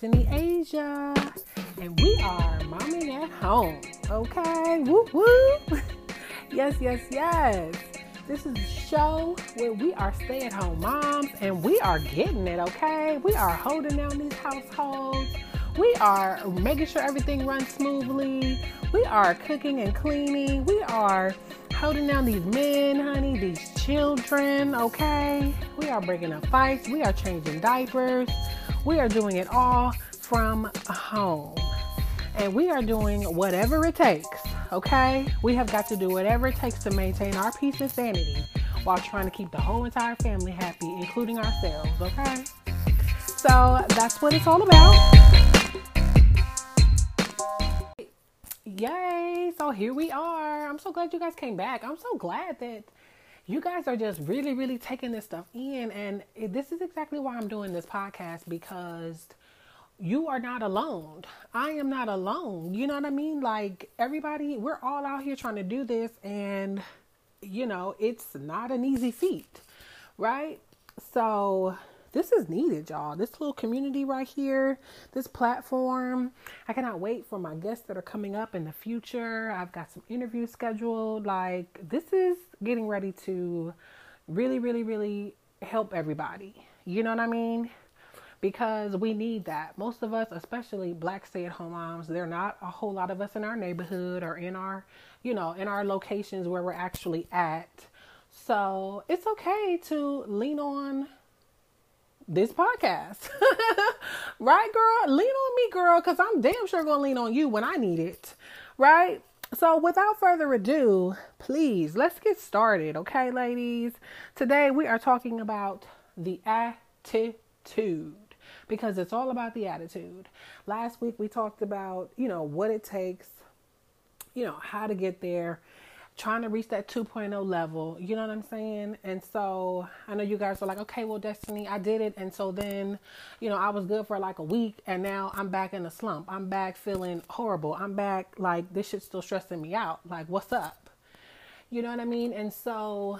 Destiny Asia, and we are momming at home. Okay, whoop whoop. yes, yes, yes. This is a show where we are stay-at-home moms, and we are getting it. Okay, we are holding down these households. We are making sure everything runs smoothly. We are cooking and cleaning. We are holding down these men, honey, these children, okay? We are breaking up fights. We are changing diapers. We are doing it all from home. And we are doing whatever it takes, okay? We have got to do whatever it takes to maintain our peace and sanity while trying to keep the whole entire family happy, including ourselves, okay? So that's what it's all about. Yay! So here we are. I'm so glad you guys came back. I'm so glad that you guys are just really, really taking this stuff in. And this is exactly why I'm doing this podcast because you are not alone. I am not alone. You know what I mean? Like everybody, we're all out here trying to do this, and you know, it's not an easy feat, right? So this is needed, y'all. This little community right here, this platform. I cannot wait for my guests that are coming up in the future. I've got some interviews scheduled. Like, this is getting ready to really, really, really help everybody. You know what I mean? Because we need that. Most of us, especially black stay at home moms, there are not a whole lot of us in our neighborhood or in our, you know, in our locations where we're actually at. So it's okay to lean on this podcast. right, girl? Lean on me, girl, because I'm damn sure going to lean on you when I need it. Right? So, without further ado, please let's get started, okay, ladies? Today we are talking about the attitude because it's all about the attitude. Last week we talked about, you know, what it takes, you know, how to get there trying to reach that 2.0 level. You know what I'm saying? And so I know you guys are like, okay, well, Destiny, I did it. And so then, you know, I was good for like a week and now I'm back in a slump. I'm back feeling horrible. I'm back like this shit's still stressing me out. Like, what's up? You know what I mean? And so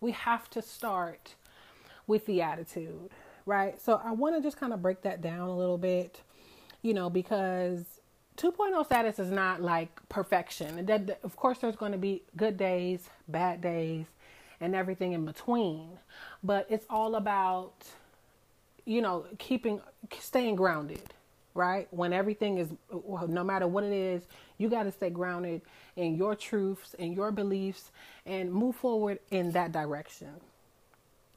we have to start with the attitude, right? So I want to just kind of break that down a little bit, you know, because 2.0 status is not like perfection. Of course, there's going to be good days, bad days, and everything in between. But it's all about, you know, keeping, staying grounded, right? When everything is, no matter what it is, you got to stay grounded in your truths and your beliefs and move forward in that direction,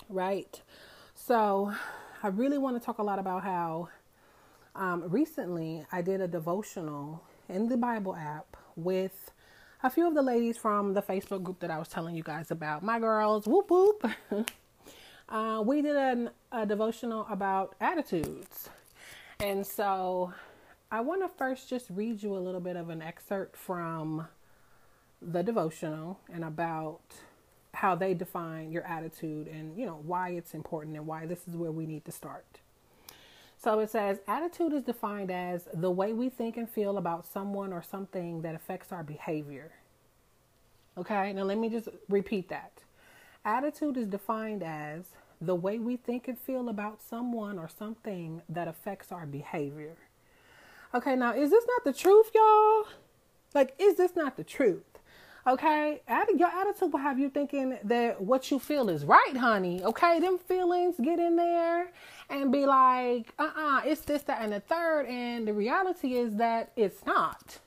right? So, I really want to talk a lot about how um, recently, I did a devotional in the Bible app with a few of the ladies from the Facebook group that I was telling you guys about. My girls, whoop whoop. uh, we did an, a devotional about attitudes. And so I want to first just read you a little bit of an excerpt from the devotional and about how they define your attitude and you know why it's important and why this is where we need to start. So it says attitude is defined as the way we think and feel about someone or something that affects our behavior. Okay, now let me just repeat that. Attitude is defined as the way we think and feel about someone or something that affects our behavior. Okay, now is this not the truth, y'all? Like, is this not the truth? Okay, your attitude will have you thinking that what you feel is right, honey. Okay, them feelings get in there and be like, uh uh-uh, uh, it's this, that, and the third. And the reality is that it's not.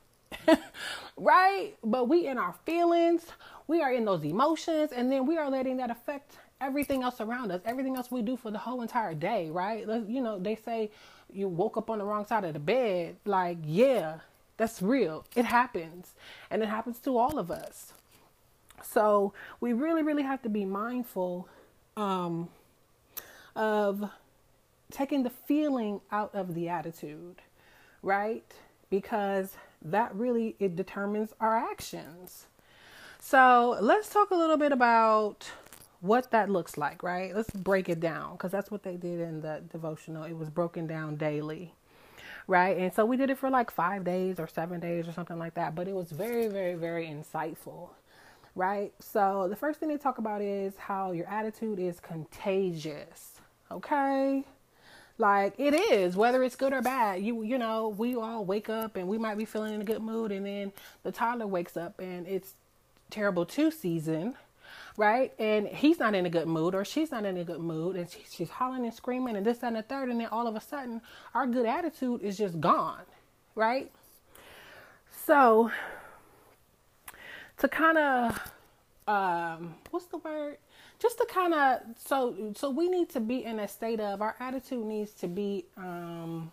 right? But we in our feelings, we are in those emotions, and then we are letting that affect everything else around us, everything else we do for the whole entire day, right? You know, they say you woke up on the wrong side of the bed. Like, yeah, that's real. It happens. And it happens to all of us. So we really, really have to be mindful um, of taking the feeling out of the attitude, right? Because that really it determines our actions. So let's talk a little bit about what that looks like, right? Let's break it down because that's what they did in the devotional. It was broken down daily right? And so we did it for like five days or seven days or something like that. But it was very, very, very insightful, right? So the first thing they talk about is how your attitude is contagious, okay? Like it is, whether it's good or bad. You you know, we all wake up and we might be feeling in a good mood and then the toddler wakes up and it's terrible two season, right? And he's not in a good mood or she's not in a good mood and she, she's hollering and screaming and this, and the third. And then all of a sudden, our good attitude is just gone, right? So, to kind of, um, what's the word? Just to kind of, so, so we need to be in a state of our attitude needs to be, um,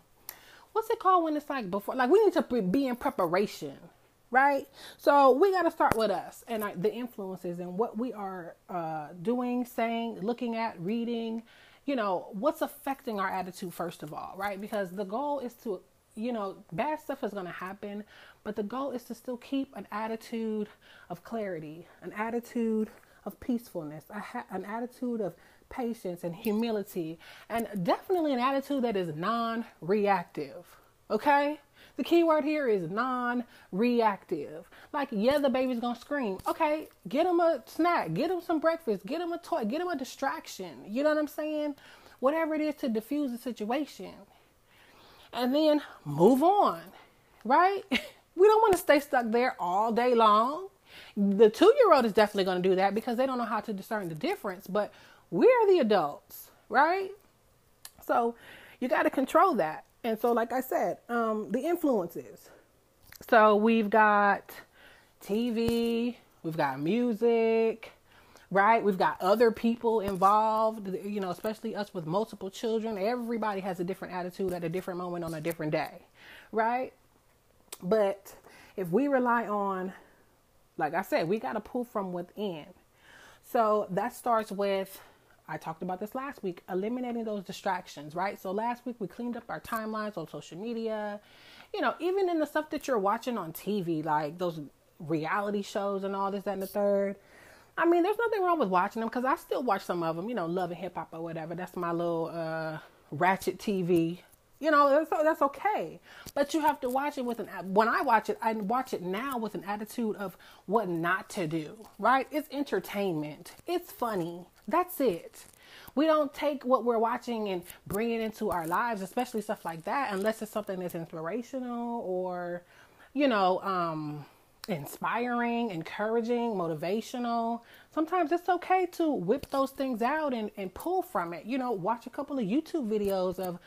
what's it called when it's like before, like we need to be in preparation right? So we got to start with us and our, the influences and what we are uh, doing, saying, looking at, reading. You know, what's affecting our attitude first of all, right? Because the goal is to, you know, bad stuff is going to happen, but the goal is to still keep an attitude of clarity, an attitude of peacefulness, ha- an attitude of patience and humility, and definitely an attitude that is non reactive. Okay? The key word here is non reactive. Like, yeah, the baby's gonna scream. Okay, get him a snack, get him some breakfast, get him a toy, get him a distraction. You know what I'm saying? Whatever it is to diffuse the situation. And then move on, right? we don't wanna stay stuck there all day long. The two year old is definitely gonna do that because they don't know how to discern the difference, but we're the adults, right? So you gotta control that. And so, like I said, um, the influences. So we've got TV, we've got music, right? We've got other people involved, you know, especially us with multiple children. Everybody has a different attitude at a different moment on a different day, right? But if we rely on, like I said, we got to pull from within. So that starts with I talked about this last week, eliminating those distractions, right? So last week we cleaned up our timelines on social media. You know, even in the stuff that you're watching on TV, like those reality shows and all this, that, and the third. I mean, there's nothing wrong with watching them because I still watch some of them, you know, Love and Hip Hop or whatever. That's my little uh, ratchet TV. You know, that's, that's okay. But you have to watch it with an, when I watch it, I watch it now with an attitude of what not to do, right? It's entertainment. It's funny. That's it. We don't take what we're watching and bring it into our lives, especially stuff like that, unless it's something that's inspirational or, you know, um, inspiring, encouraging, motivational. Sometimes it's okay to whip those things out and, and pull from it. You know, watch a couple of YouTube videos of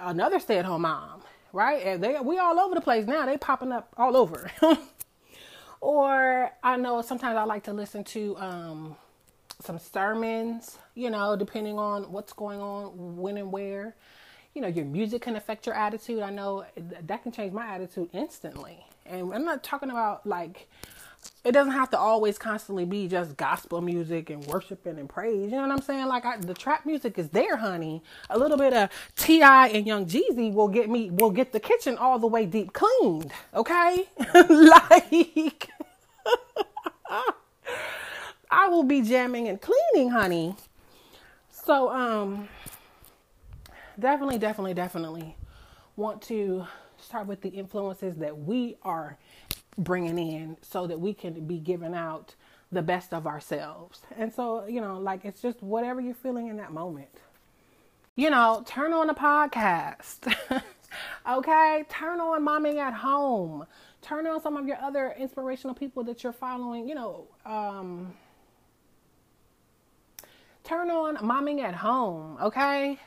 another stay at home mom, right? And they we all over the place now. They popping up all over. or I know sometimes I like to listen to um, some sermons, you know, depending on what's going on, when and where. You know, your music can affect your attitude. I know that can change my attitude instantly. And I'm not talking about like, it doesn't have to always constantly be just gospel music and worshiping and praise. You know what I'm saying? Like I, the trap music is there, honey. A little bit of T.I. and Young Jeezy will get me, will get the kitchen all the way deep cleaned. Okay, like. I will be jamming and cleaning, honey. So, um, definitely, definitely, definitely want to start with the influences that we are bringing in so that we can be giving out the best of ourselves. And so, you know, like it's just whatever you're feeling in that moment. You know, turn on a podcast. okay? Turn on Momming at Home. Turn on some of your other inspirational people that you're following, you know, um Turn on momming at home, okay?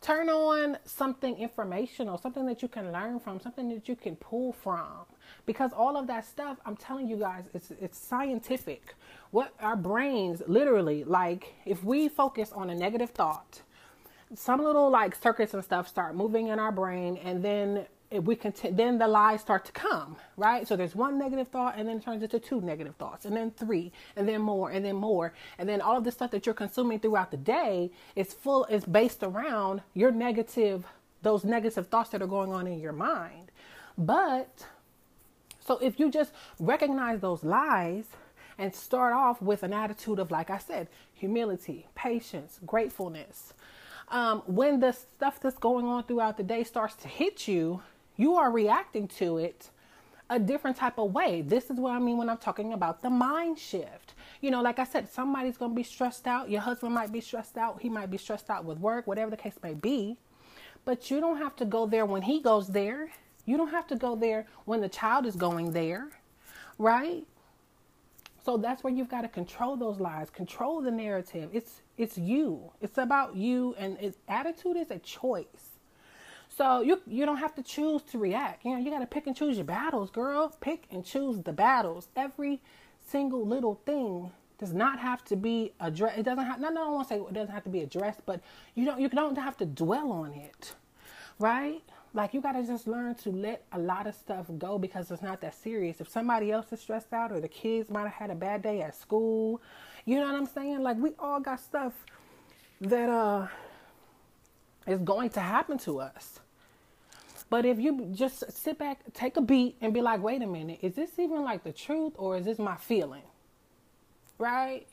Turn on something informational, something that you can learn from, something that you can pull from. Because all of that stuff, I'm telling you guys, it's it's scientific. What our brains literally like if we focus on a negative thought, some little like circuits and stuff start moving in our brain and then if we can, then the lies start to come, right? So there's one negative thought, and then it turns into two negative thoughts, and then three, and then more, and then more, and then all of the stuff that you're consuming throughout the day is full is based around your negative, those negative thoughts that are going on in your mind. But so if you just recognize those lies and start off with an attitude of, like I said, humility, patience, gratefulness. Um, when the stuff that's going on throughout the day starts to hit you, you are reacting to it a different type of way. This is what I mean when I'm talking about the mind shift. You know, like I said, somebody's going to be stressed out. Your husband might be stressed out. He might be stressed out with work, whatever the case may be. But you don't have to go there when he goes there. You don't have to go there when the child is going there, right? So that's where you've got to control those lies, control the narrative. It's it's you. It's about you, and it, attitude is a choice. So you you don't have to choose to react. You know, you got to pick and choose your battles, girl. Pick and choose the battles. Every single little thing does not have to be addressed. It doesn't have. No, no, I to say it doesn't have to be addressed, but you don't. You don't have to dwell on it, right? Like you got to just learn to let a lot of stuff go because it's not that serious. If somebody else is stressed out or the kids might have had a bad day at school, you know what I'm saying? Like we all got stuff that uh is going to happen to us. But if you just sit back, take a beat and be like, "Wait a minute, is this even like the truth or is this my feeling?" right?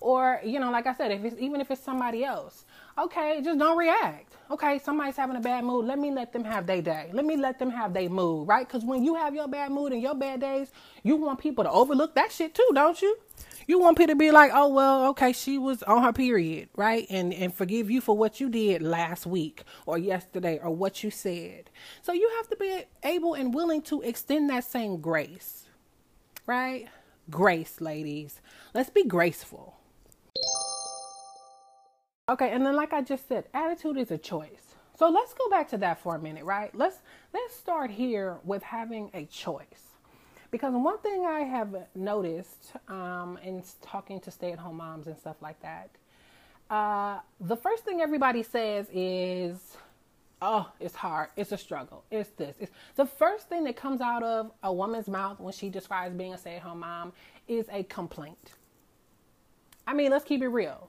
Or, you know, like I said, if it's even if it's somebody else, okay, just don't react. Okay, somebody's having a bad mood. Let me let them have their day. Let me let them have their mood, right? Because when you have your bad mood and your bad days, you want people to overlook that shit too, don't you? You want people to be like, oh well, okay, she was on her period, right? And and forgive you for what you did last week or yesterday or what you said. So you have to be able and willing to extend that same grace, right? grace, ladies. Let's be graceful. Okay, and then like I just said, attitude is a choice. So let's go back to that for a minute, right? Let's let's start here with having a choice. Because one thing I have noticed um, in talking to stay-at-home moms and stuff like that, uh, the first thing everybody says is, oh, it's hard. It's a struggle. It's this. It's the first thing that comes out of a woman's mouth when she describes being a stay-at-home mom is a complaint. I mean, let's keep it real.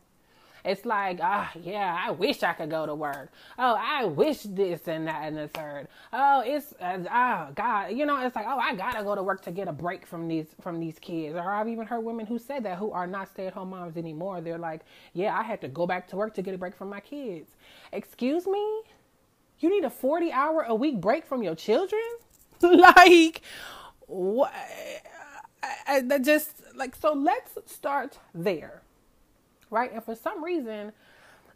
It's like, ah, oh, yeah, I wish I could go to work. Oh, I wish this and that and the third. Oh, it's, uh, oh God, you know, it's like, oh, I gotta go to work to get a break from these from these kids. Or I've even heard women who said that who are not stay-at-home moms anymore. They're like, yeah, I had to go back to work to get a break from my kids. Excuse me, you need a 40 hour a week break from your children? like, what? I, I, just like, so let's start there, right? And for some reason,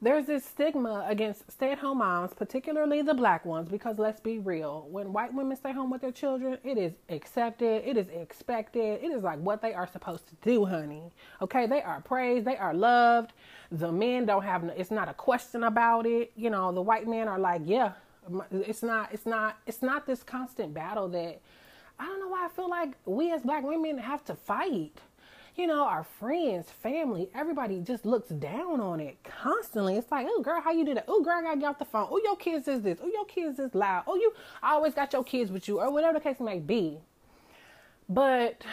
there's this stigma against stay at home moms, particularly the black ones, because let's be real, when white women stay home with their children, it is accepted, it is expected, it is like what they are supposed to do, honey. Okay, they are praised, they are loved. The men don't have, it's not a question about it. You know, the white men are like, yeah, it's not, it's not, it's not this constant battle that I don't know why I feel like we as black women have to fight you know, our friends, family, everybody just looks down on it constantly. It's like, oh, girl, how you do that? Oh, girl, I gotta get off the phone. Oh, your kids is this. Oh, your kids is loud. Oh, you always got your kids with you, or whatever the case may be. But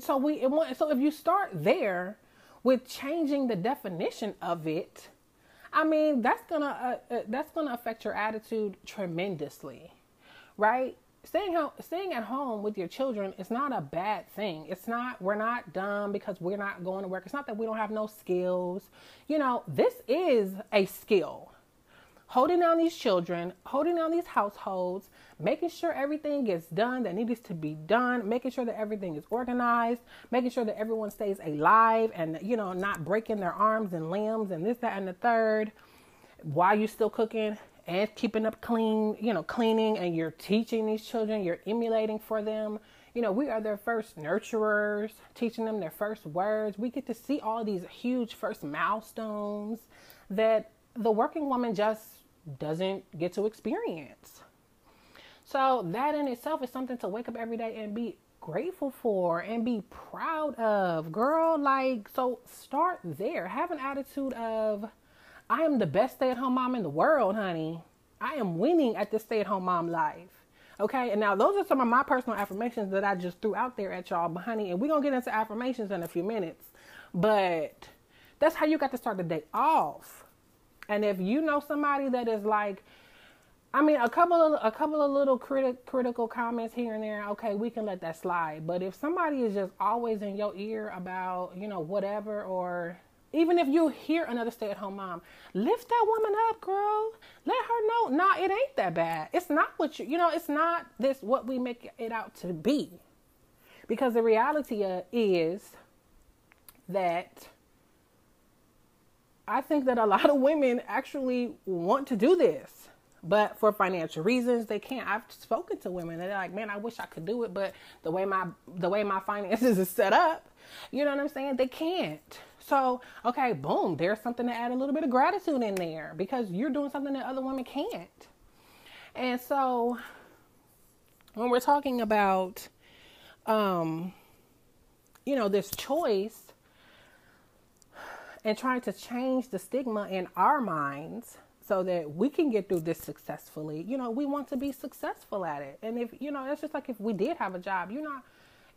so we so if you start there with changing the definition of it, I mean that's gonna uh, uh, that's gonna affect your attitude tremendously, right? Staying home, staying at home with your children is not a bad thing. It's not we're not dumb because we're not going to work. It's not that we don't have no skills. You know, this is a skill. Holding down these children, holding down these households, making sure everything gets done that needs to be done, making sure that everything is organized, making sure that everyone stays alive and you know not breaking their arms and limbs and this that and the third while you're still cooking and keeping up clean, you know, cleaning and you're teaching these children, you're emulating for them. You know, we are their first nurturers, teaching them their first words. We get to see all these huge first milestones that the working woman just doesn't get to experience. So, that in itself is something to wake up every day and be grateful for and be proud of. Girl, like, so start there. Have an attitude of, I am the best stay at home mom in the world, honey. I am winning at this stay at home mom life. Okay, and now those are some of my personal affirmations that I just threw out there at y'all, but honey, and we're gonna get into affirmations in a few minutes. But that's how you got to start the day off. And if you know somebody that is like, I mean, a couple of a couple of little criti- critical comments here and there, okay, we can let that slide. But if somebody is just always in your ear about, you know, whatever, or even if you hear another stay at home mom, lift that woman up, girl. Let her know, nah, it ain't that bad. It's not what you, you know, it's not this what we make it out to be. Because the reality uh, is that I think that a lot of women actually want to do this, but for financial reasons they can't. I've spoken to women and they're like, "Man, I wish I could do it, but the way my the way my finances is set up, you know what I'm saying? They can't." So, okay, boom, there's something to add a little bit of gratitude in there because you're doing something that other women can't. And so, when we're talking about um you know, this choice and trying to change the stigma in our minds so that we can get through this successfully. You know, we want to be successful at it. And if, you know, it's just like if we did have a job, you're not,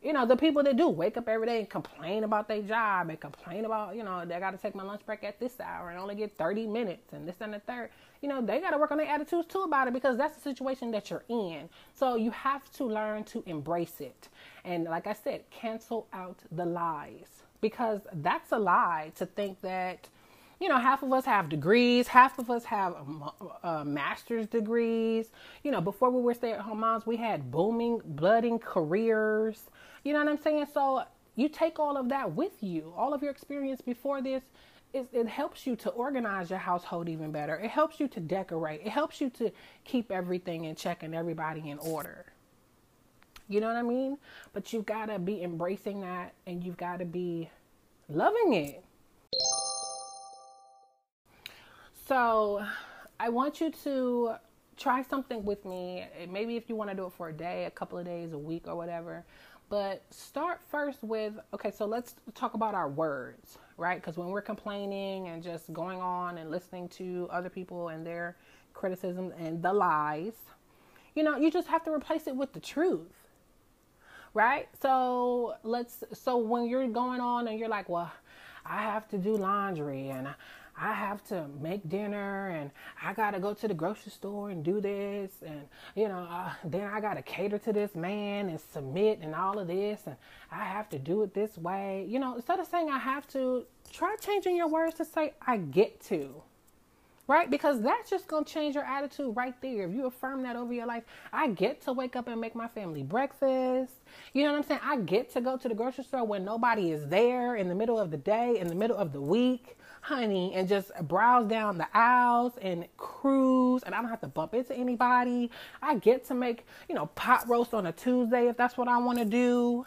you know, the people that do wake up every day and complain about their job and complain about, you know, they got to take my lunch break at this hour and only get 30 minutes and this and the third, you know, they got to work on their attitudes too about it because that's the situation that you're in. So you have to learn to embrace it. And like I said, cancel out the lies because that's a lie to think that you know half of us have degrees half of us have uh, master's degrees. You know before we were stay-at-home moms we had booming blooding careers. You know what i'm saying? So you take all of that with you all of your experience before this it, it helps you to organize your household even better. It helps you to decorate. It helps you to keep everything in check and everybody in order. You know what I mean? But you've got to be embracing that and you've got to be loving it. So, I want you to try something with me. Maybe if you want to do it for a day, a couple of days, a week, or whatever. But start first with okay, so let's talk about our words, right? Because when we're complaining and just going on and listening to other people and their criticisms and the lies, you know, you just have to replace it with the truth right? So let's so when you're going on and you're like, well, I have to do laundry and I have to make dinner and I got to go to the grocery store and do this and you know uh, then I got to cater to this man and submit and all of this and I have to do it this way. You know, instead of saying I have to, try changing your words to say I get to right? Because that's just going to change your attitude right there. If you affirm that over your life, I get to wake up and make my family breakfast. You know what I'm saying? I get to go to the grocery store when nobody is there in the middle of the day, in the middle of the week, honey, and just browse down the aisles and cruise, and I don't have to bump into anybody. I get to make, you know, pot roast on a Tuesday if that's what I want to do.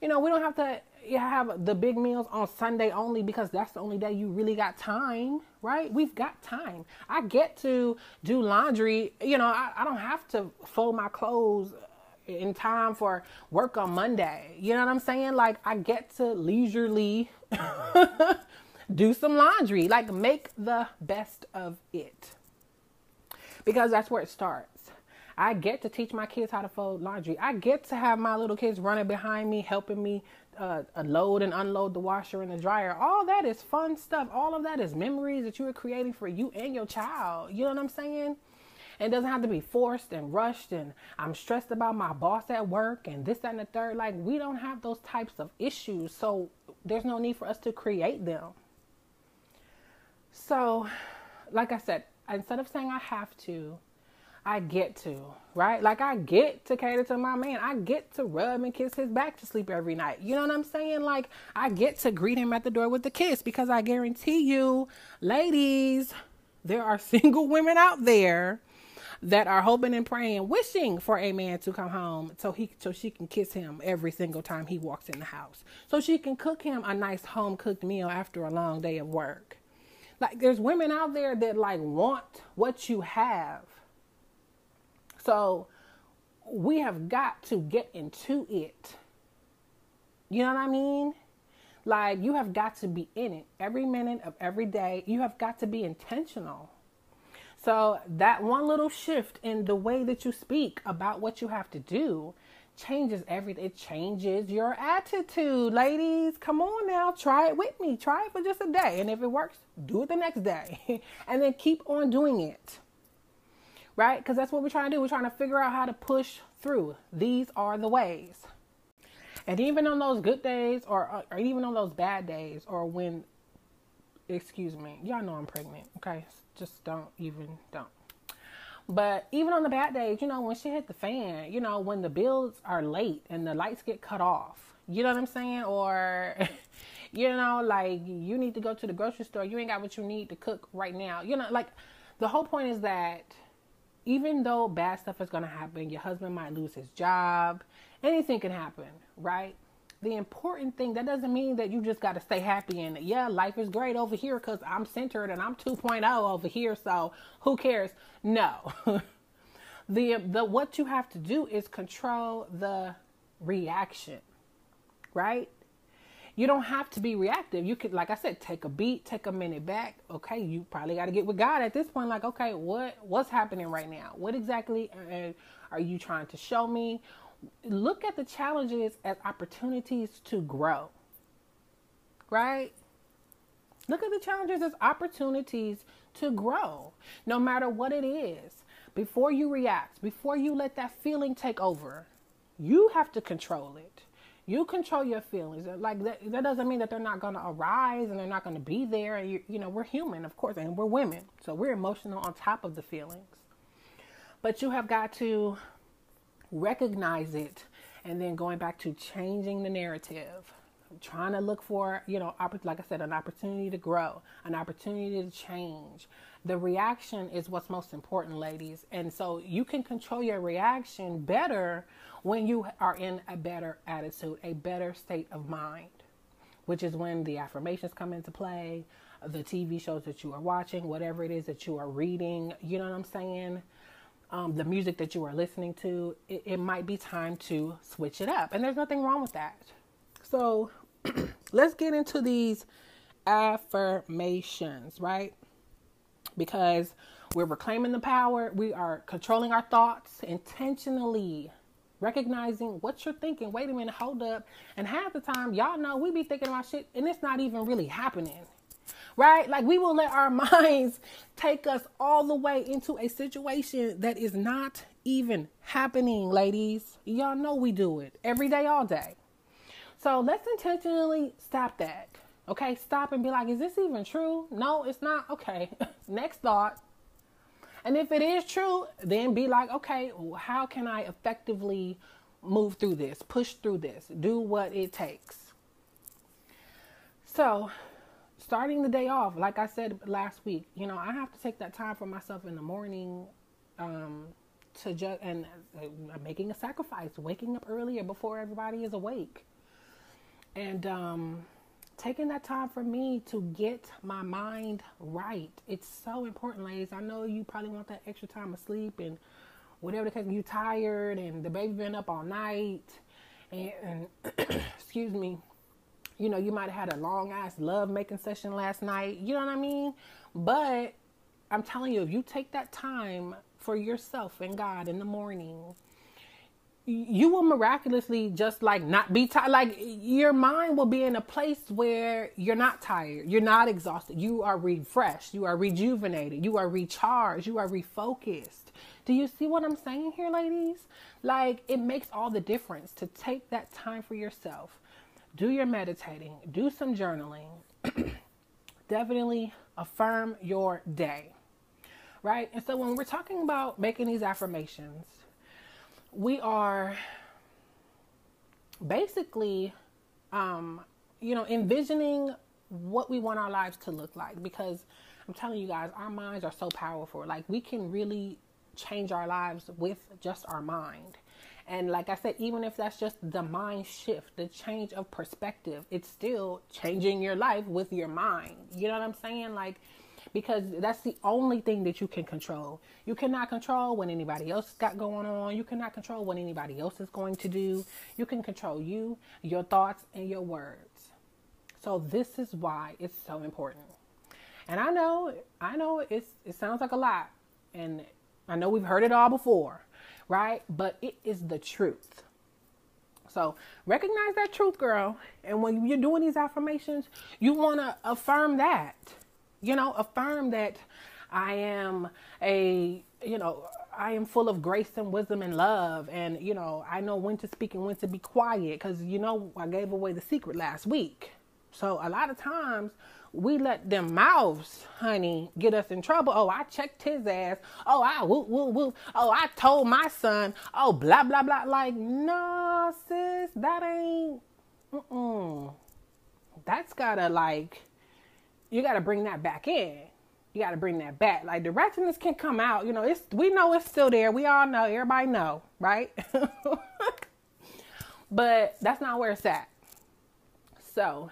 You know, we don't have to have the big meals on Sunday only because that's the only day you really got time, right? We've got time. I get to do laundry. You know, I, I don't have to fold my clothes in time for work on Monday. You know what I'm saying? Like, I get to leisurely do some laundry, like, make the best of it because that's where it starts. I get to teach my kids how to fold laundry. I get to have my little kids running behind me, helping me uh, load and unload the washer and the dryer. All that is fun stuff. All of that is memories that you are creating for you and your child. You know what I'm saying? It doesn't have to be forced and rushed and I'm stressed about my boss at work and this, that, and the third. Like, we don't have those types of issues. So, there's no need for us to create them. So, like I said, instead of saying I have to, I get to, right? Like I get to cater to my man. I get to rub and kiss his back to sleep every night. You know what I'm saying? Like I get to greet him at the door with a kiss because I guarantee you, ladies, there are single women out there that are hoping and praying, wishing for a man to come home so he so she can kiss him every single time he walks in the house. So she can cook him a nice home cooked meal after a long day of work. Like there's women out there that like want what you have so we have got to get into it. You know what I mean? Like you have got to be in it every minute of every day. You have got to be intentional. So that one little shift in the way that you speak about what you have to do changes everything. It changes your attitude, ladies. Come on now, try it with me. Try it for just a day. And if it works, do it the next day. and then keep on doing it right? Because that's what we're trying to do. We're trying to figure out how to push through. These are the ways. And even on those good days, or, uh, or even on those bad days, or when, excuse me, y'all know I'm pregnant, okay? Just don't even, don't. But even on the bad days, you know, when she hit the fan, you know, when the bills are late and the lights get cut off, you know what I'm saying? Or, you know, like you need to go to the grocery store, you ain't got what you need to cook right now. You know, like the whole point is that even though bad stuff is going to happen, your husband might lose his job, anything can happen, right? The important thing that doesn't mean that you just got to stay happy and yeah, life is great over here because I'm centered and I'm 2.0 over here, so who cares? No. the the what you have to do is control the reaction, right? you don't have to be reactive. You could, like I said, take a beat, take a minute back. Okay, you probably got to get with God at this point. Like, okay, what what's happening right now? What exactly uh, are you trying to show me? Look at the challenges as opportunities to grow. Right? Look at the challenges as opportunities to grow, no matter what it is. Before you react, before you let that feeling take over, you have to control it you control your feelings. Like that, that doesn't mean that they're not going to arise and they're not going to be there. You, you know, we're human, of course, and we're women, so we're emotional on top of the feelings. But you have got to recognize it, and then going back to changing the narrative, trying to look for, you know, like I said, an opportunity to grow, an opportunity to change. The reaction is what's most important, ladies, and so you can control your reaction better when you are in a better attitude, a better state of mind, which is when the affirmations come into play, the TV shows that you are watching, whatever it is that you are reading, you know what I'm saying? Um, the music that you are listening to, it, it might be time to switch it up. And there's nothing wrong with that. So let's get into these affirmations, right? Because we're reclaiming the power, we are controlling our thoughts intentionally recognizing what you're thinking. Wait a minute, hold up. And half the time, y'all know we be thinking about shit and it's not even really happening. Right? Like we will let our minds take us all the way into a situation that is not even happening, ladies. Y'all know we do it every day, all day. So let's intentionally stop that. Okay, stop and be like, is this even true? No, it's not. Okay, next thought. And if it is true, then be like, okay, how can I effectively move through this, push through this, do what it takes? So, starting the day off, like I said last week, you know, I have to take that time for myself in the morning um, to just, and uh, making a sacrifice, waking up earlier before everybody is awake. And, um, taking that time for me to get my mind right. It's so important, ladies. I know you probably want that extra time of sleep and whatever the case, you tired and the baby been up all night and, and excuse me, you know, you might have had a long ass love making session last night. You know what I mean? But I'm telling you, if you take that time for yourself and God in the morning you will miraculously just like not be tired. Like your mind will be in a place where you're not tired, you're not exhausted, you are refreshed, you are rejuvenated, you are recharged, you are refocused. Do you see what I'm saying here, ladies? Like it makes all the difference to take that time for yourself. Do your meditating, do some journaling. Definitely affirm your day. Right? And so when we're talking about making these affirmations, we are basically, um, you know, envisioning what we want our lives to look like because I'm telling you guys, our minds are so powerful. Like, we can really change our lives with just our mind. And like I said, even if that's just the mind shift, the change of perspective, it's still changing your life with your mind. You know what I'm saying? Like, because that's the only thing that you can control. You cannot control what anybody else got going on. You cannot control what anybody else is going to do. You can control you, your thoughts, and your words. So this is why it's so important. And I know, I know it's it sounds like a lot, and I know we've heard it all before, right? But it is the truth. So recognize that truth, girl. And when you're doing these affirmations, you want to affirm that. You know, affirm that I am a, you know, I am full of grace and wisdom and love. And, you know, I know when to speak and when to be quiet because, you know, I gave away the secret last week. So a lot of times we let them mouths, honey, get us in trouble. Oh, I checked his ass. Oh, I whoop whoop whoop. Oh, I told my son. Oh, blah blah blah. Like, no, sis, that ain't. Mm-mm. That's gotta like, you gotta bring that back in. You gotta bring that back. Like the ratchetness can come out. You know, it's we know it's still there. We all know. Everybody know, right? but that's not where it's at. So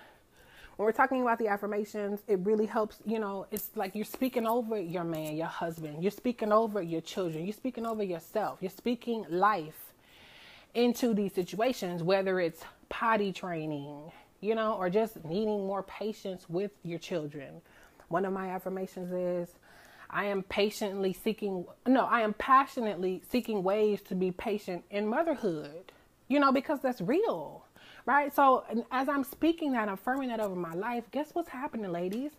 when we're talking about the affirmations, it really helps, you know, it's like you're speaking over your man, your husband, you're speaking over your children, you're speaking over yourself, you're speaking life into these situations, whether it's potty training, you know, or just needing more patience with your children. One of my affirmations is, I am patiently seeking, no, I am passionately seeking ways to be patient in motherhood, you know, because that's real right? So as I'm speaking that, affirming that over my life, guess what's happening, ladies?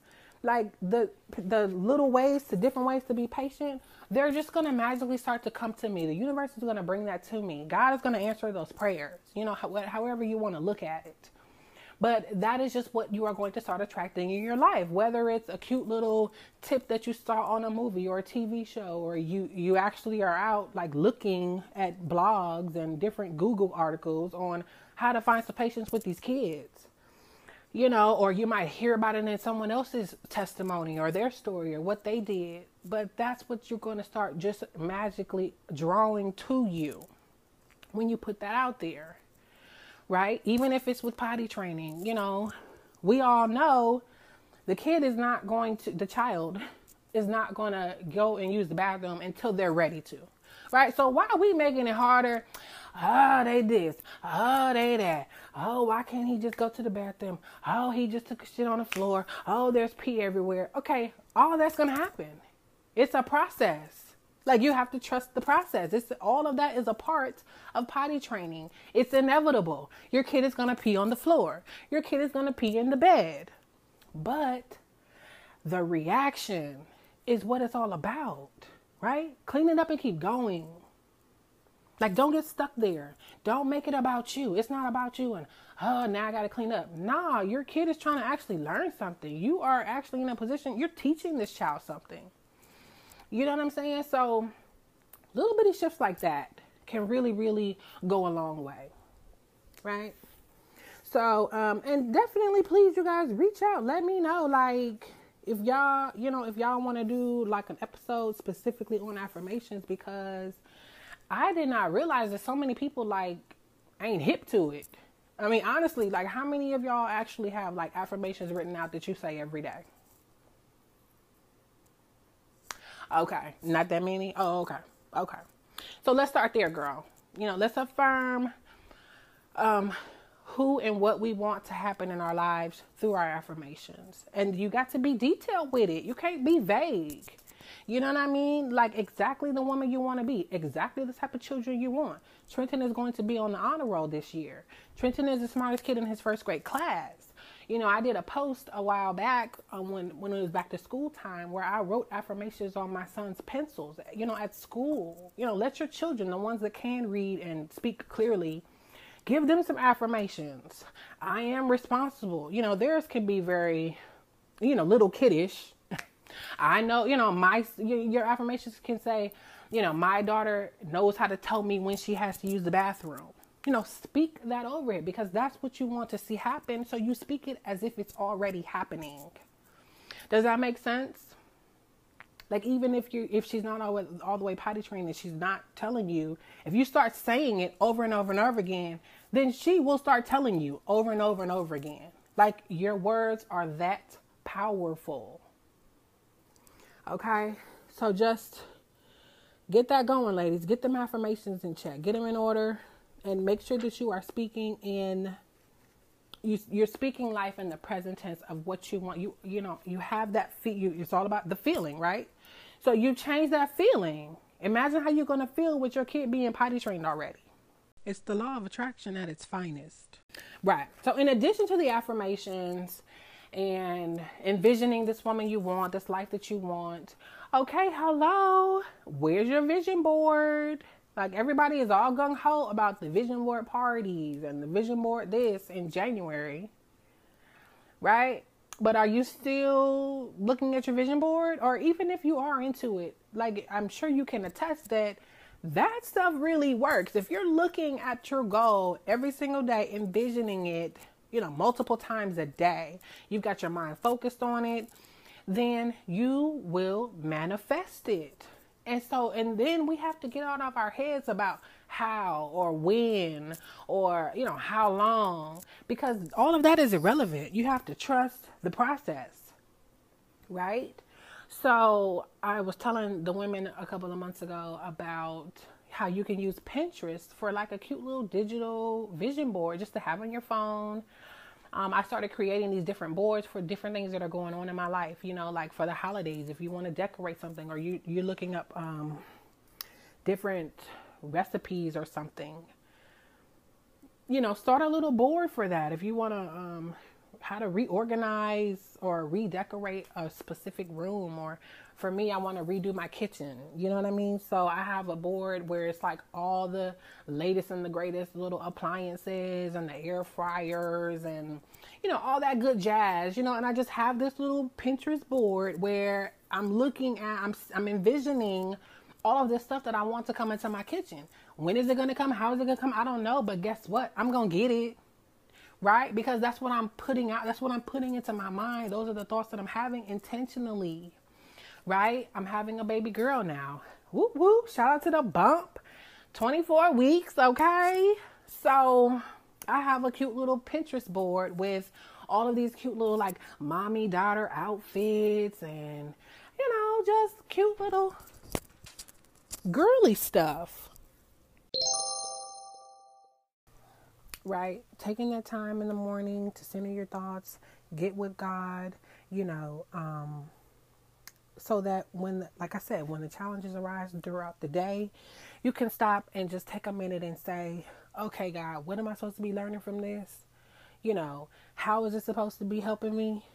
Like the the little ways to different ways to be patient, they're just gonna magically start to come to me. The universe is gonna bring that to me. God is gonna answer those prayers. You know, however you want to look at it. But that is just what you are going to start attracting in your life. Whether it's a cute little tip that you saw on a movie or a TV show, or you you actually are out like looking at blogs and different Google articles on how to find some patience with these kids. You know, or you might hear about it in someone else's testimony or their story or what they did. But that's what you're going to start just magically drawing to you when you put that out there. Right? Even if it's with potty training, you know, we all know the kid is not going to, the child is not going to go and use the bathroom until they're ready to. Right? So why are we making it harder? Oh, they this. Oh, they that. Oh, why can't he just go to the bathroom? Oh, he just took a shit on the floor. Oh, there's pee everywhere. Okay, all that's gonna happen. It's a process. Like you have to trust the process. It's all of that is a part of potty training. It's inevitable. Your kid is gonna pee on the floor. Your kid is gonna pee in the bed. But the reaction is what it's all about, right? Clean it up and keep going. Like, don't get stuck there. Don't make it about you. It's not about you and, oh, now I got to clean up. Nah, your kid is trying to actually learn something. You are actually in a position, you're teaching this child something. You know what I'm saying? So, little bitty shifts like that can really, really go a long way. Right? So, um, and definitely, please, you guys, reach out. Let me know, like, if y'all, you know, if y'all want to do like an episode specifically on affirmations because I did not realize that so many people like ain't hip to it. I mean, honestly, like how many of y'all actually have like affirmations written out that you say every day? Okay, not that many. Oh, okay, okay. So let's start there, girl. You know, let's affirm um, who and what we want to happen in our lives through our affirmations, and you got to be detailed with it. You can't be vague. You know what I mean? Like exactly the woman you want to be, exactly the type of children you want. Trenton is going to be on the honor roll this year. Trenton is the smartest kid in his first grade class. You know, I did a post a while back um, when when it was back to school time where I wrote affirmations on my son's pencils. You know, at school. You know, let your children, the ones that can read and speak clearly, give them some affirmations. I am responsible. You know, theirs can be very, you know, little kiddish I know, you know, my your affirmations can say, you know, my daughter knows how to tell me when she has to use the bathroom. You know, speak that over it because that's what you want to see happen. So you speak it as if it's already happening. Does that make sense? Like even if you if she's not all, all the way potty trained and she's not telling you, if you start saying it over and over and over again, then she will start telling you over and over and over again. Like your words are that powerful. Okay? So just get that going, ladies. Get them affirmations in check. Get them in order and make sure that you are speaking in you, you're speaking life in the present tense of what you want. You you know you have that feel. You, it's all about the feeling, right? So you change that feeling. Imagine how you're gonna feel with your kid being potty trained already. It's the law of attraction at its finest, right? So in addition to the affirmations, and envisioning this woman you want, this life that you want. Okay, hello, where's your vision board? Like everybody is all gung ho about the vision board parties and the vision board this in January. right? But are you still looking at your vision board? Or even if you are into it, like I'm sure you can attest that that stuff really works. If you're looking at your goal every single day, envisioning it, you know, multiple times a day, you've got your mind focused on it, then you will manifest it. And so, and then we have to get out of our heads about how or when or, you know, how long, because all of that is irrelevant. You have to trust the process, right? So I was telling the women a couple of months ago about how you can use Pinterest for like a cute little digital vision board just to have on your phone. Um, I started creating these different boards for different things that are going on in my life. You know, like for the holidays, if you want to decorate something, or you you're looking up um, different recipes or something. You know, start a little board for that. If you want to um, how to reorganize or redecorate a specific room or for me I want to redo my kitchen. You know what I mean? So I have a board where it's like all the latest and the greatest little appliances and the air fryers and you know all that good jazz, you know, and I just have this little Pinterest board where I'm looking at I'm I'm envisioning all of this stuff that I want to come into my kitchen. When is it going to come? How is it going to come? I don't know, but guess what? I'm going to get it right? Because that's what I'm putting out, that's what I'm putting into my mind. Those are the thoughts that I'm having intentionally, right? I'm having a baby girl now. Whoop whoop. Shout out to the bump. 24 weeks, okay? So I have a cute little Pinterest board with all of these cute little like mommy daughter outfits and you know, just cute little girly stuff. right? Taking that time in the morning to center your thoughts, get with God, you know, um, so that when, like I said, when the challenges arise throughout the day, you can stop and just take a minute and say, okay, God, what am I supposed to be learning from this? You know, how is it supposed to be helping me?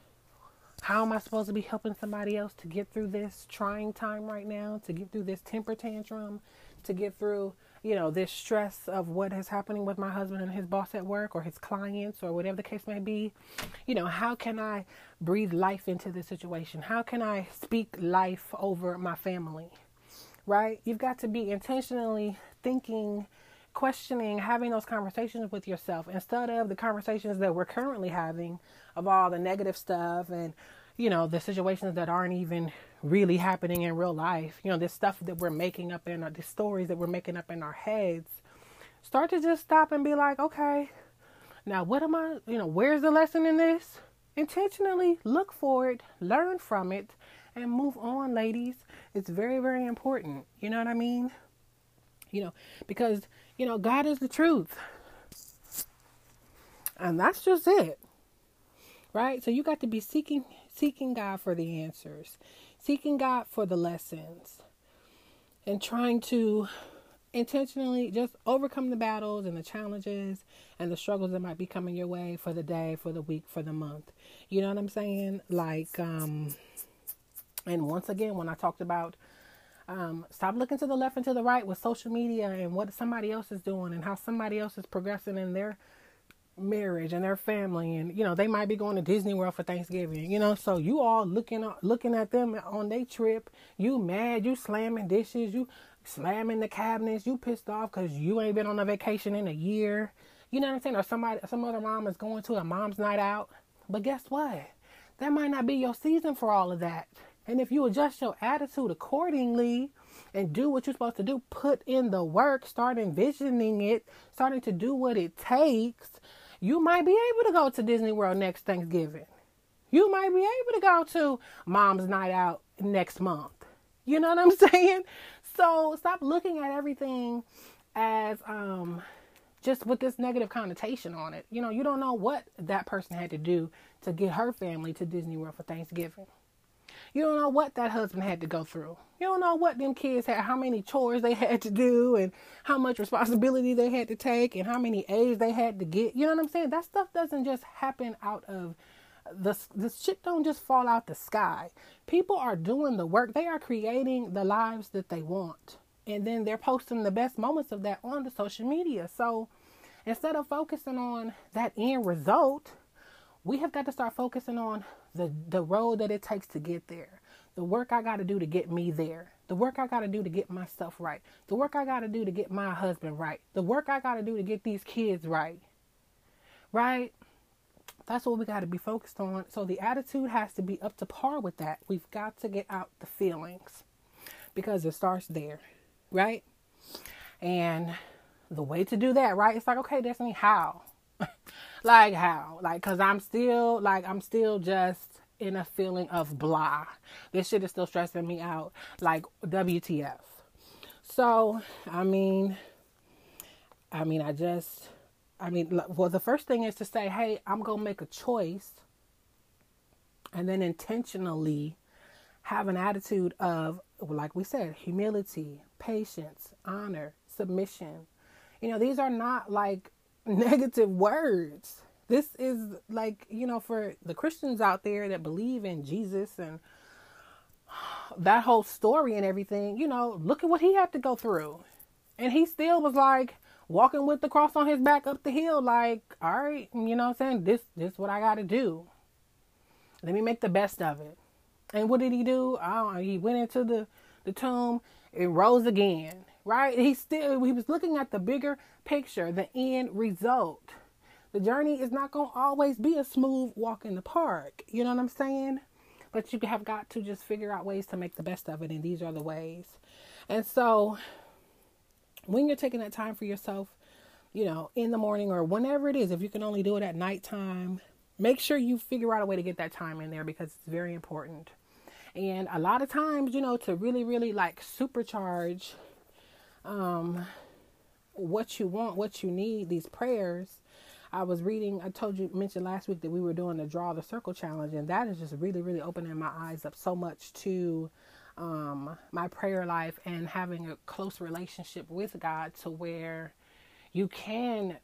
How am I supposed to be helping somebody else to get through this trying time right now, to get through this temper tantrum, to get through you know, this stress of what is happening with my husband and his boss at work or his clients or whatever the case may be, you know, how can I breathe life into this situation? How can I speak life over my family? Right? You've got to be intentionally thinking, questioning, having those conversations with yourself instead of the conversations that we're currently having of all the negative stuff and, you know, the situations that aren't even really happening in real life, you know, this stuff that we're making up in our, the stories that we're making up in our heads, start to just stop and be like, okay, now what am I, you know, where's the lesson in this? Intentionally look for it, learn from it, and move on, ladies. It's very, very important. You know what I mean? You know, because, you know, God is the truth. And that's just it. Right? So you got to be seeking seeking God for the answers seeking God for the lessons and trying to intentionally just overcome the battles and the challenges and the struggles that might be coming your way for the day, for the week, for the month. You know what I'm saying? Like, um, and once again, when I talked about um, stop looking to the left and to the right with social media and what somebody else is doing and how somebody else is progressing in their marriage and their family and you know they might be going to Disney World for Thanksgiving you know? So you all looking looking at them on their trip. You mad you slamming dishes you slamming the cabinets you pissed off cuz you ain't been on a vacation in a year. You know what I'm saying? Or somebody some other mom is going to a mom's night out. But guess what? That might not be your season for all of that. And if you adjust your attitude accordingly and do what you're supposed to do put in the work start envisioning it starting to do what it takes you might be able to go to Disney World next Thanksgiving. You might be able to go to Mom's Night Out next month. You know what I'm saying? So stop looking at everything as um, just with this negative connotation on it. You know, you don't know what that person had to do to get her family to Disney World for Thanksgiving. You don't know what that husband had to go through. You don't know what them kids had, how many chores they had to do, and how much responsibility they had to take, and how many A's they had to get. You know what I'm saying? That stuff doesn't just happen out of the the shit don't just fall out the sky. People are doing the work. They are creating the lives that they want, and then they're posting the best moments of that on the social media. So instead of focusing on that end result, we have got to start focusing on the the road that it takes to get there. The work I got to do to get me there. The work I got to do to get myself right. The work I got to do to get my husband right. The work I got to do to get these kids right. Right? That's what we got to be focused on. So the attitude has to be up to par with that. We've got to get out the feelings because it starts there, right? And the way to do that, right? It's like, okay, Destiny, how? Like how? Like, cause I'm still like I'm still just in a feeling of blah. This shit is still stressing me out. Like WTF. So, I mean, I mean, I just, I mean, well, the first thing is to say, hey, I'm gonna make a choice, and then intentionally have an attitude of, like we said, humility, patience, honor, submission. You know, these are not like negative words. This is like, you know, for the Christians out there that believe in Jesus and that whole story and everything, you know, look at what he had to go through. And he still was like walking with the cross on his back up the hill, like, all right, you know I'm saying? This this what I gotta do. Let me make the best of it. And what did he do? Oh, he went into the, the tomb and rose again right? He still he was looking at the bigger picture, the end result. The journey is not going to always be a smooth walk in the park. You know what I'm saying? But you have got to just figure out ways to make the best of it, and these are the ways. And so, when you're taking that time for yourself, you know, in the morning or whenever it is, if you can only do it at nighttime, make sure you figure out a way to get that time in there because it's very important. And a lot of times, you know, to really, really like supercharge um, what you want, what you need, these prayers. I was reading, I told you, mentioned last week that we were doing the Draw the Circle challenge, and that is just really, really opening my eyes up so much to um, my prayer life and having a close relationship with God to where you can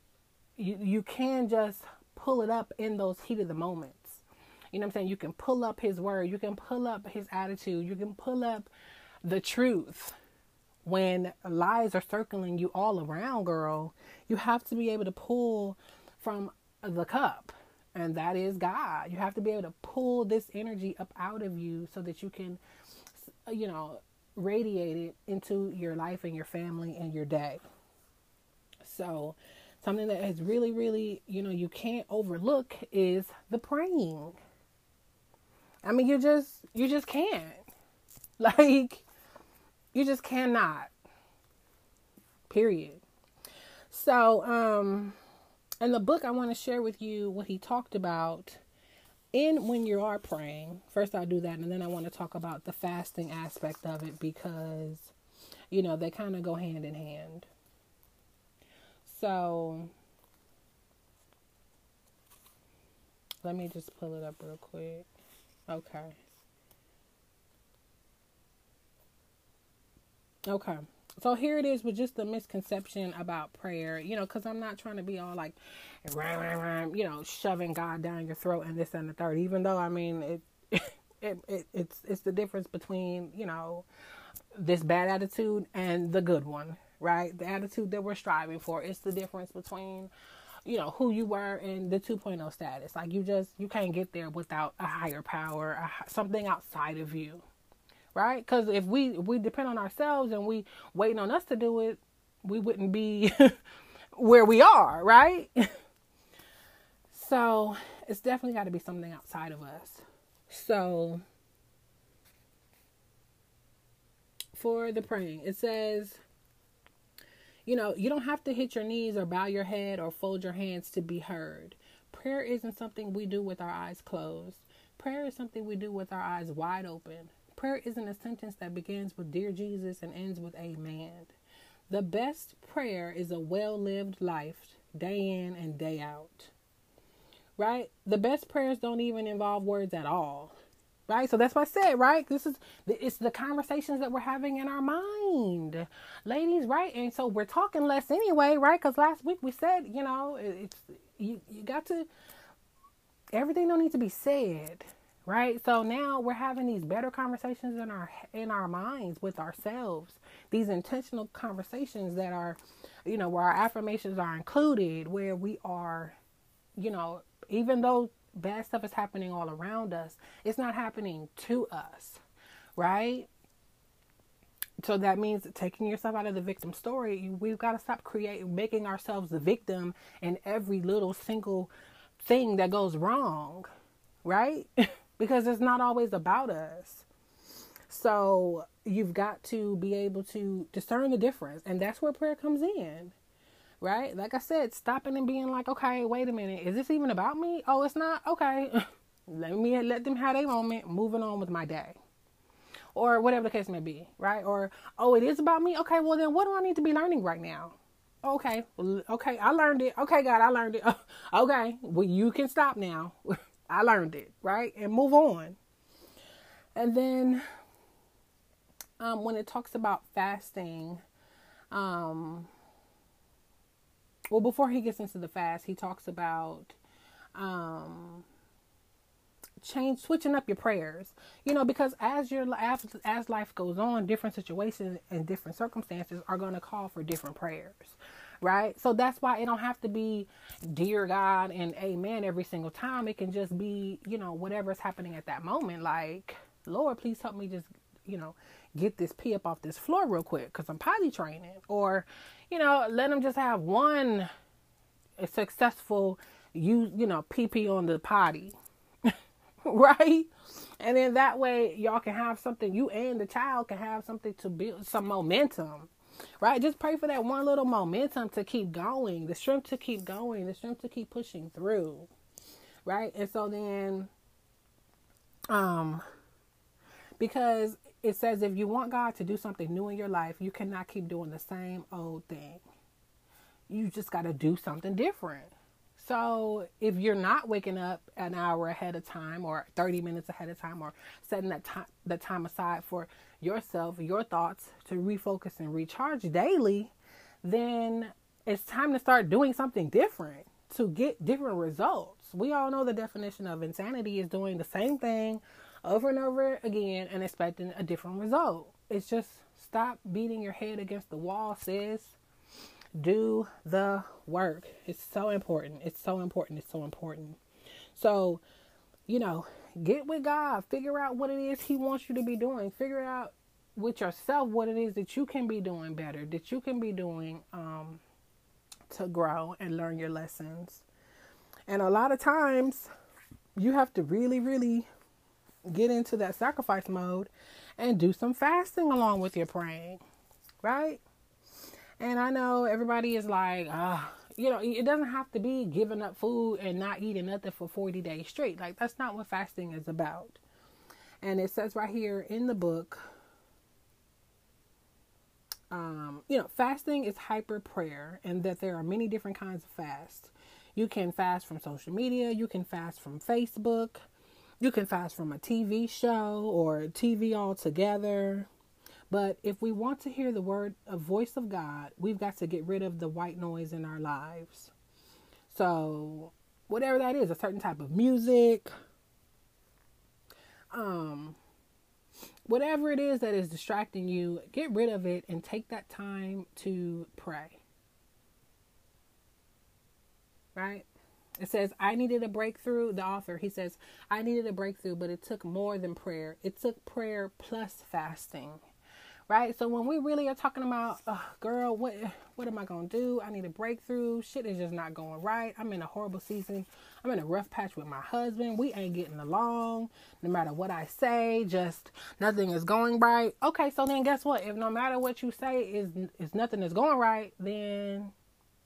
you, you can just pull it up in those heat of the moments. You know what I'm saying? You can pull up his word, you can pull up his attitude, you can pull up the truth when lies are circling you all around, girl, you have to be able to pull from the cup, and that is God. You have to be able to pull this energy up out of you so that you can, uh, you know, radiate it into your life and your family and your day. So, something that is really, really, you know, you can't overlook is the praying. I mean, you just, you just can't. Like, you just cannot. Period. So, um, in the book, I want to share with you what he talked about in when you are praying. First, I'll do that, and then I want to talk about the fasting aspect of it because, you know, they kind of go hand in hand. So, let me just pull it up real quick. Okay. Okay. So here it is with just the misconception about prayer, you know, because I'm not trying to be all like, you know, shoving God down your throat and this and the third. Even though I mean it, it, it it's it's the difference between you know this bad attitude and the good one, right? The attitude that we're striving for. It's the difference between you know who you were in the 2.0 status. Like you just you can't get there without a higher power, something outside of you right? Because if we if we depend on ourselves and we waiting on us to do it, we wouldn't be where we are, right? so it's definitely got to be something outside of us. So for the praying, it says, you know, you don't have to hit your knees or bow your head or fold your hands to be heard. Prayer isn't something we do with our eyes closed. Prayer is something we do with our eyes wide open. Prayer isn't a sentence that begins with Dear Jesus and ends with Amen. The best prayer is a well lived life, day in and day out. Right? The best prayers don't even involve words at all. Right? So that's what I said, right? This is it's the conversations that we're having in our mind. Ladies, right? And so we're talking less anyway, right? Cuz last week we said, you know, it's you you got to everything don't need to be said right so now we're having these better conversations in our in our minds with ourselves these intentional conversations that are you know where our affirmations are included where we are you know even though bad stuff is happening all around us. It's not happening to us, right? So that means taking yourself out of the victim story. We've got to stop creating, making ourselves the victim in every little single thing that goes wrong, right? because it's not always about us. So you've got to be able to discern the difference, and that's where prayer comes in right? Like I said, stopping and being like, okay, wait a minute, is this even about me? Oh, it's not. Okay, let me let them have a moment. Moving on with my day, or whatever the case may be, right? Or oh, it is about me. Okay, well then, what do I need to be learning right now? Okay, okay, I learned it. Okay, God, I learned it. okay, well you can stop now. I learned it, right, and move on. And then, um, when it talks about fasting, um, well, before he gets into the fast, he talks about um, change, switching up your prayers. You know, because as your as as life goes on, different situations and different circumstances are going to call for different prayers, right? So that's why it don't have to be dear God and Amen every single time. It can just be you know whatever's happening at that moment. Like Lord, please help me just you know get this pee up off this floor real quick because I'm potty training, or you know, let them just have one successful you you know PP on the potty, right? And then that way y'all can have something. You and the child can have something to build some momentum, right? Just pray for that one little momentum to keep going, the strength to keep going, the strength to keep pushing through, right? And so then, um, because it says if you want God to do something new in your life, you cannot keep doing the same old thing. You just got to do something different. So if you're not waking up an hour ahead of time or 30 minutes ahead of time or setting that time the time aside for yourself, your thoughts to refocus and recharge daily, then it's time to start doing something different to get different results. We all know the definition of insanity is doing the same thing over and over again and expecting a different result. It's just stop beating your head against the wall, sis. Do the work. It's so important. It's so important. It's so important. So, you know, get with God. Figure out what it is He wants you to be doing. Figure out with yourself what it is that you can be doing better, that you can be doing um, to grow and learn your lessons. And a lot of times, you have to really, really get into that sacrifice mode and do some fasting along with your praying, right? And I know everybody is like, ah, you know, it doesn't have to be giving up food and not eating nothing for 40 days straight. Like, that's not what fasting is about. And it says right here in the book, um, you know, fasting is hyper prayer, and that there are many different kinds of fast. You can fast from social media, you can fast from Facebook, you can fast from a TV show or TV altogether. But if we want to hear the word, a voice of God, we've got to get rid of the white noise in our lives. So, whatever that is, a certain type of music, um, whatever it is that is distracting you, get rid of it and take that time to pray. Right? It says, I needed a breakthrough. The author, he says, I needed a breakthrough, but it took more than prayer. It took prayer plus fasting. Right? So when we really are talking about, girl, what what am I gonna do? I need a breakthrough. Shit is just not going right. I'm in a horrible season. I'm in a rough patch with my husband. We ain't getting along. No matter what I say, just nothing is going right. Okay, so then guess what? If no matter what you say is is nothing is going right, then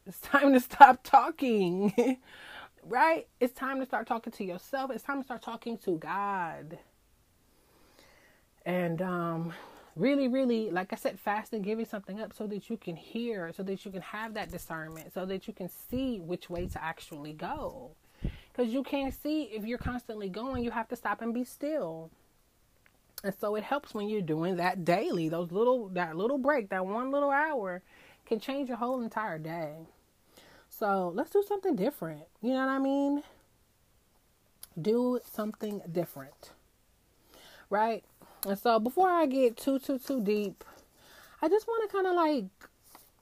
it's time to stop talking. right? It's time to start talking to yourself. It's time to start talking to God. And um really really like I said fast and giving something up so that you can hear, so that you can have that discernment, so that you can see which way to actually go. Cuz you can't see if you're constantly going, you have to stop and be still. And so it helps when you're doing that daily. Those little that little break, that one little hour can change your whole entire day. So let's do something different. You know what I mean? Do something different. Right? And so before I get too, too, too deep, I just want to kind of like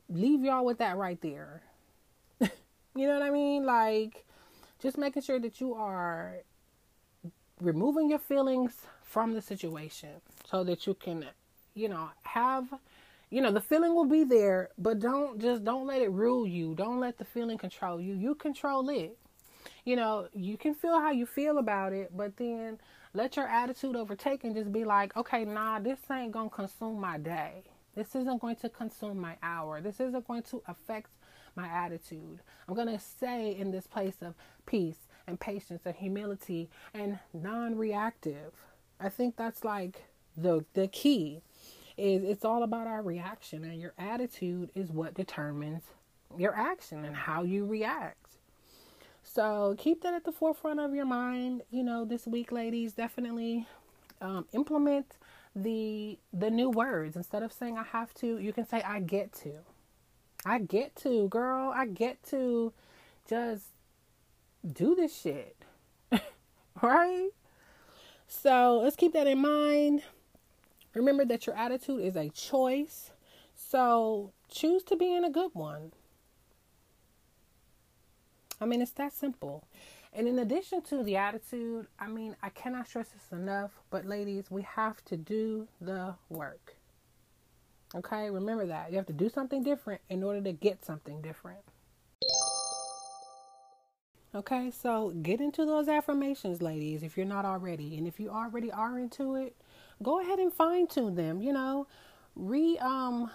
leave y'all with that right there. you know what I mean? Like, just making sure that you are removing your feelings from the situation so that you can, you know, have, you know, the feeling will be there, but don't just don't let it rule you. Don't let the feeling control you. You control it. You know, you can feel how you feel about it, but then let your attitude overtake and just be like, okay, nah, this ain't gonna consume my day. This isn't going to consume my hour. This isn't going to affect my attitude. I'm going to stay in this place of peace and patience and humility and non-reactive. I think that's like the the key is it's all about our reaction and your attitude is what determines your action and how you react. So keep that at the forefront of your mind. You know, this week, ladies, definitely um, implement the the new words instead of saying I have to. You can say I get to. I get to, girl. I get to just do this shit. right? So let's keep that in mind. Remember that your attitude is a choice. So choose to be in a good one. I mean, it's that simple. And in addition to the attitude, I mean, I cannot stress this enough, but ladies, we have to do the work. Okay, remember that. You have to do something different in order to get something different. Okay, so get into those affirmations, ladies, if you're not already. And if you already are into it, go ahead and fine tune them, you know. Re um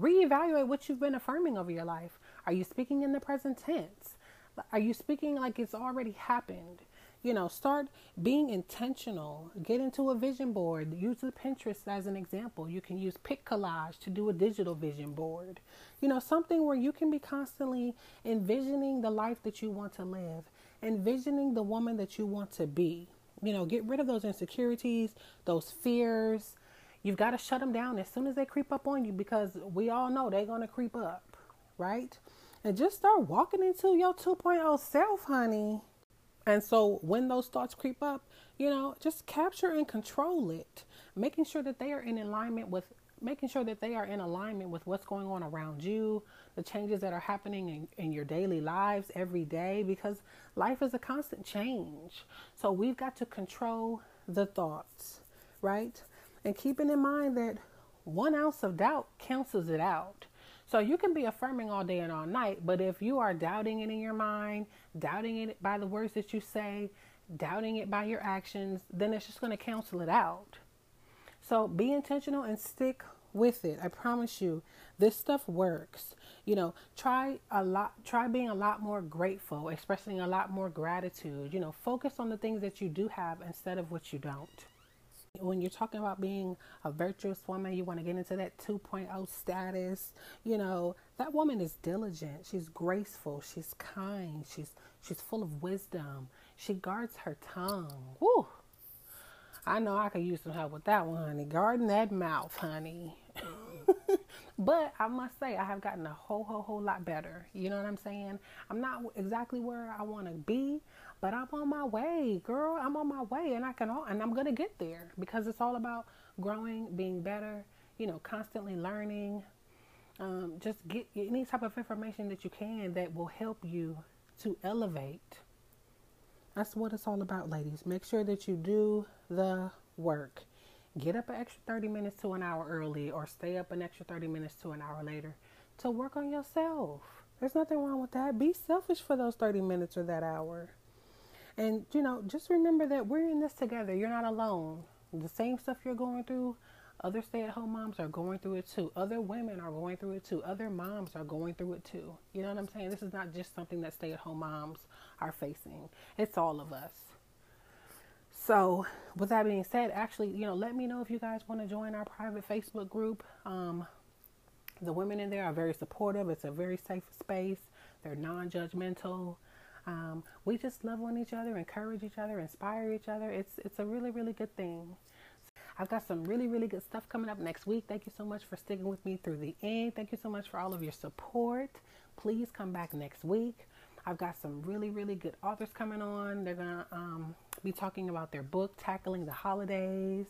reevaluate what you've been affirming over your life. Are you speaking in the present tense? Are you speaking like it's already happened? You know, start being intentional. Get into a vision board. Use the Pinterest as an example. You can use PicCollage to do a digital vision board. You know, something where you can be constantly envisioning the life that you want to live, envisioning the woman that you want to be. You know, get rid of those insecurities, those fears. You've got to shut them down as soon as they creep up on you because we all know they're going to creep up, right? And just start walking into your 2.0 self, honey. And so when those thoughts creep up, you know, just capture and control it, making sure that they are in alignment with making sure that they are in alignment with what's going on around you, the changes that are happening in, in your daily lives every day, because life is a constant change. So we've got to control the thoughts, right? And keeping in mind that one ounce of doubt cancels it out. So you can be affirming all day and all night, but if you are doubting it in your mind, doubting it by the words that you say, doubting it by your actions, then it's just going to cancel it out. So be intentional and stick with it. I promise you, this stuff works. You know, try a lot, try being a lot more grateful, expressing a lot more gratitude. You know, focus on the things that you do have instead of what you don't. When you're talking about being a virtuous woman, you want to get into that 2.0 status. You know, that woman is diligent. She's graceful. She's kind. She's she's full of wisdom. She guards her tongue. Woo! I know I could use some help with that one, honey. Guarding that mouth, honey. but I must say, I have gotten a whole, whole, whole lot better. You know what I'm saying? I'm not exactly where I want to be, but I'm on my way, girl. I'm on my way, and I can, all, and I'm gonna get there because it's all about growing, being better. You know, constantly learning. Um, just get any type of information that you can that will help you to elevate. That's what it's all about, ladies. Make sure that you do the work. Get up an extra 30 minutes to an hour early or stay up an extra 30 minutes to an hour later to work on yourself. There's nothing wrong with that. Be selfish for those 30 minutes or that hour. And, you know, just remember that we're in this together. You're not alone. The same stuff you're going through, other stay at home moms are going through it too. Other women are going through it too. Other moms are going through it too. You know what I'm saying? This is not just something that stay at home moms are facing, it's all of us. So, with that being said, actually, you know, let me know if you guys want to join our private Facebook group. Um, the women in there are very supportive. It's a very safe space. They're non-judgmental. Um, we just love on each other, encourage each other, inspire each other. It's it's a really really good thing. I've got some really really good stuff coming up next week. Thank you so much for sticking with me through the end. Thank you so much for all of your support. Please come back next week. I've got some really really good authors coming on. They're gonna um, be talking about their book, tackling the holidays,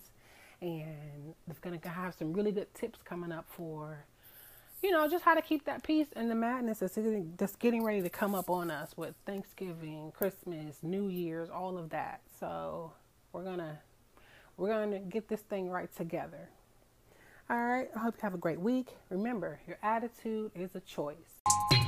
and they're gonna have some really good tips coming up for you know, just how to keep that peace and the madness that's getting, that's getting ready to come up on us with Thanksgiving, Christmas, New Year's, all of that. So we're gonna we're gonna get this thing right together. All right. I hope you have a great week. Remember, your attitude is a choice.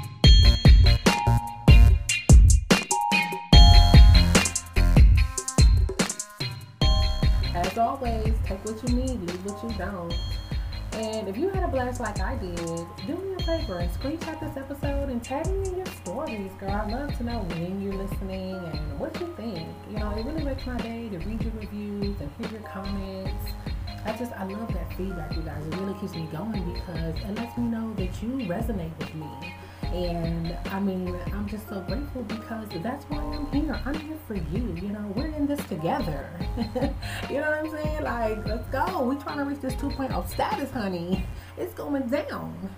As always, take what you need, leave what you don't. And if you had a blast like I did, do me a favor and screenshot this episode and tag me in your stories, girl. I'd love to know when you're listening and what you think. You know, it really makes my day to read your reviews and hear your comments. I just, I love that feedback, you guys. It really keeps me going because it lets me know that you resonate with me. And I mean, I'm just so grateful because that's why I'm here. I'm here for you. You know, we're in this together. you know what I'm saying? Like, let's go. We're trying to reach this 2.0 status, honey. It's going down.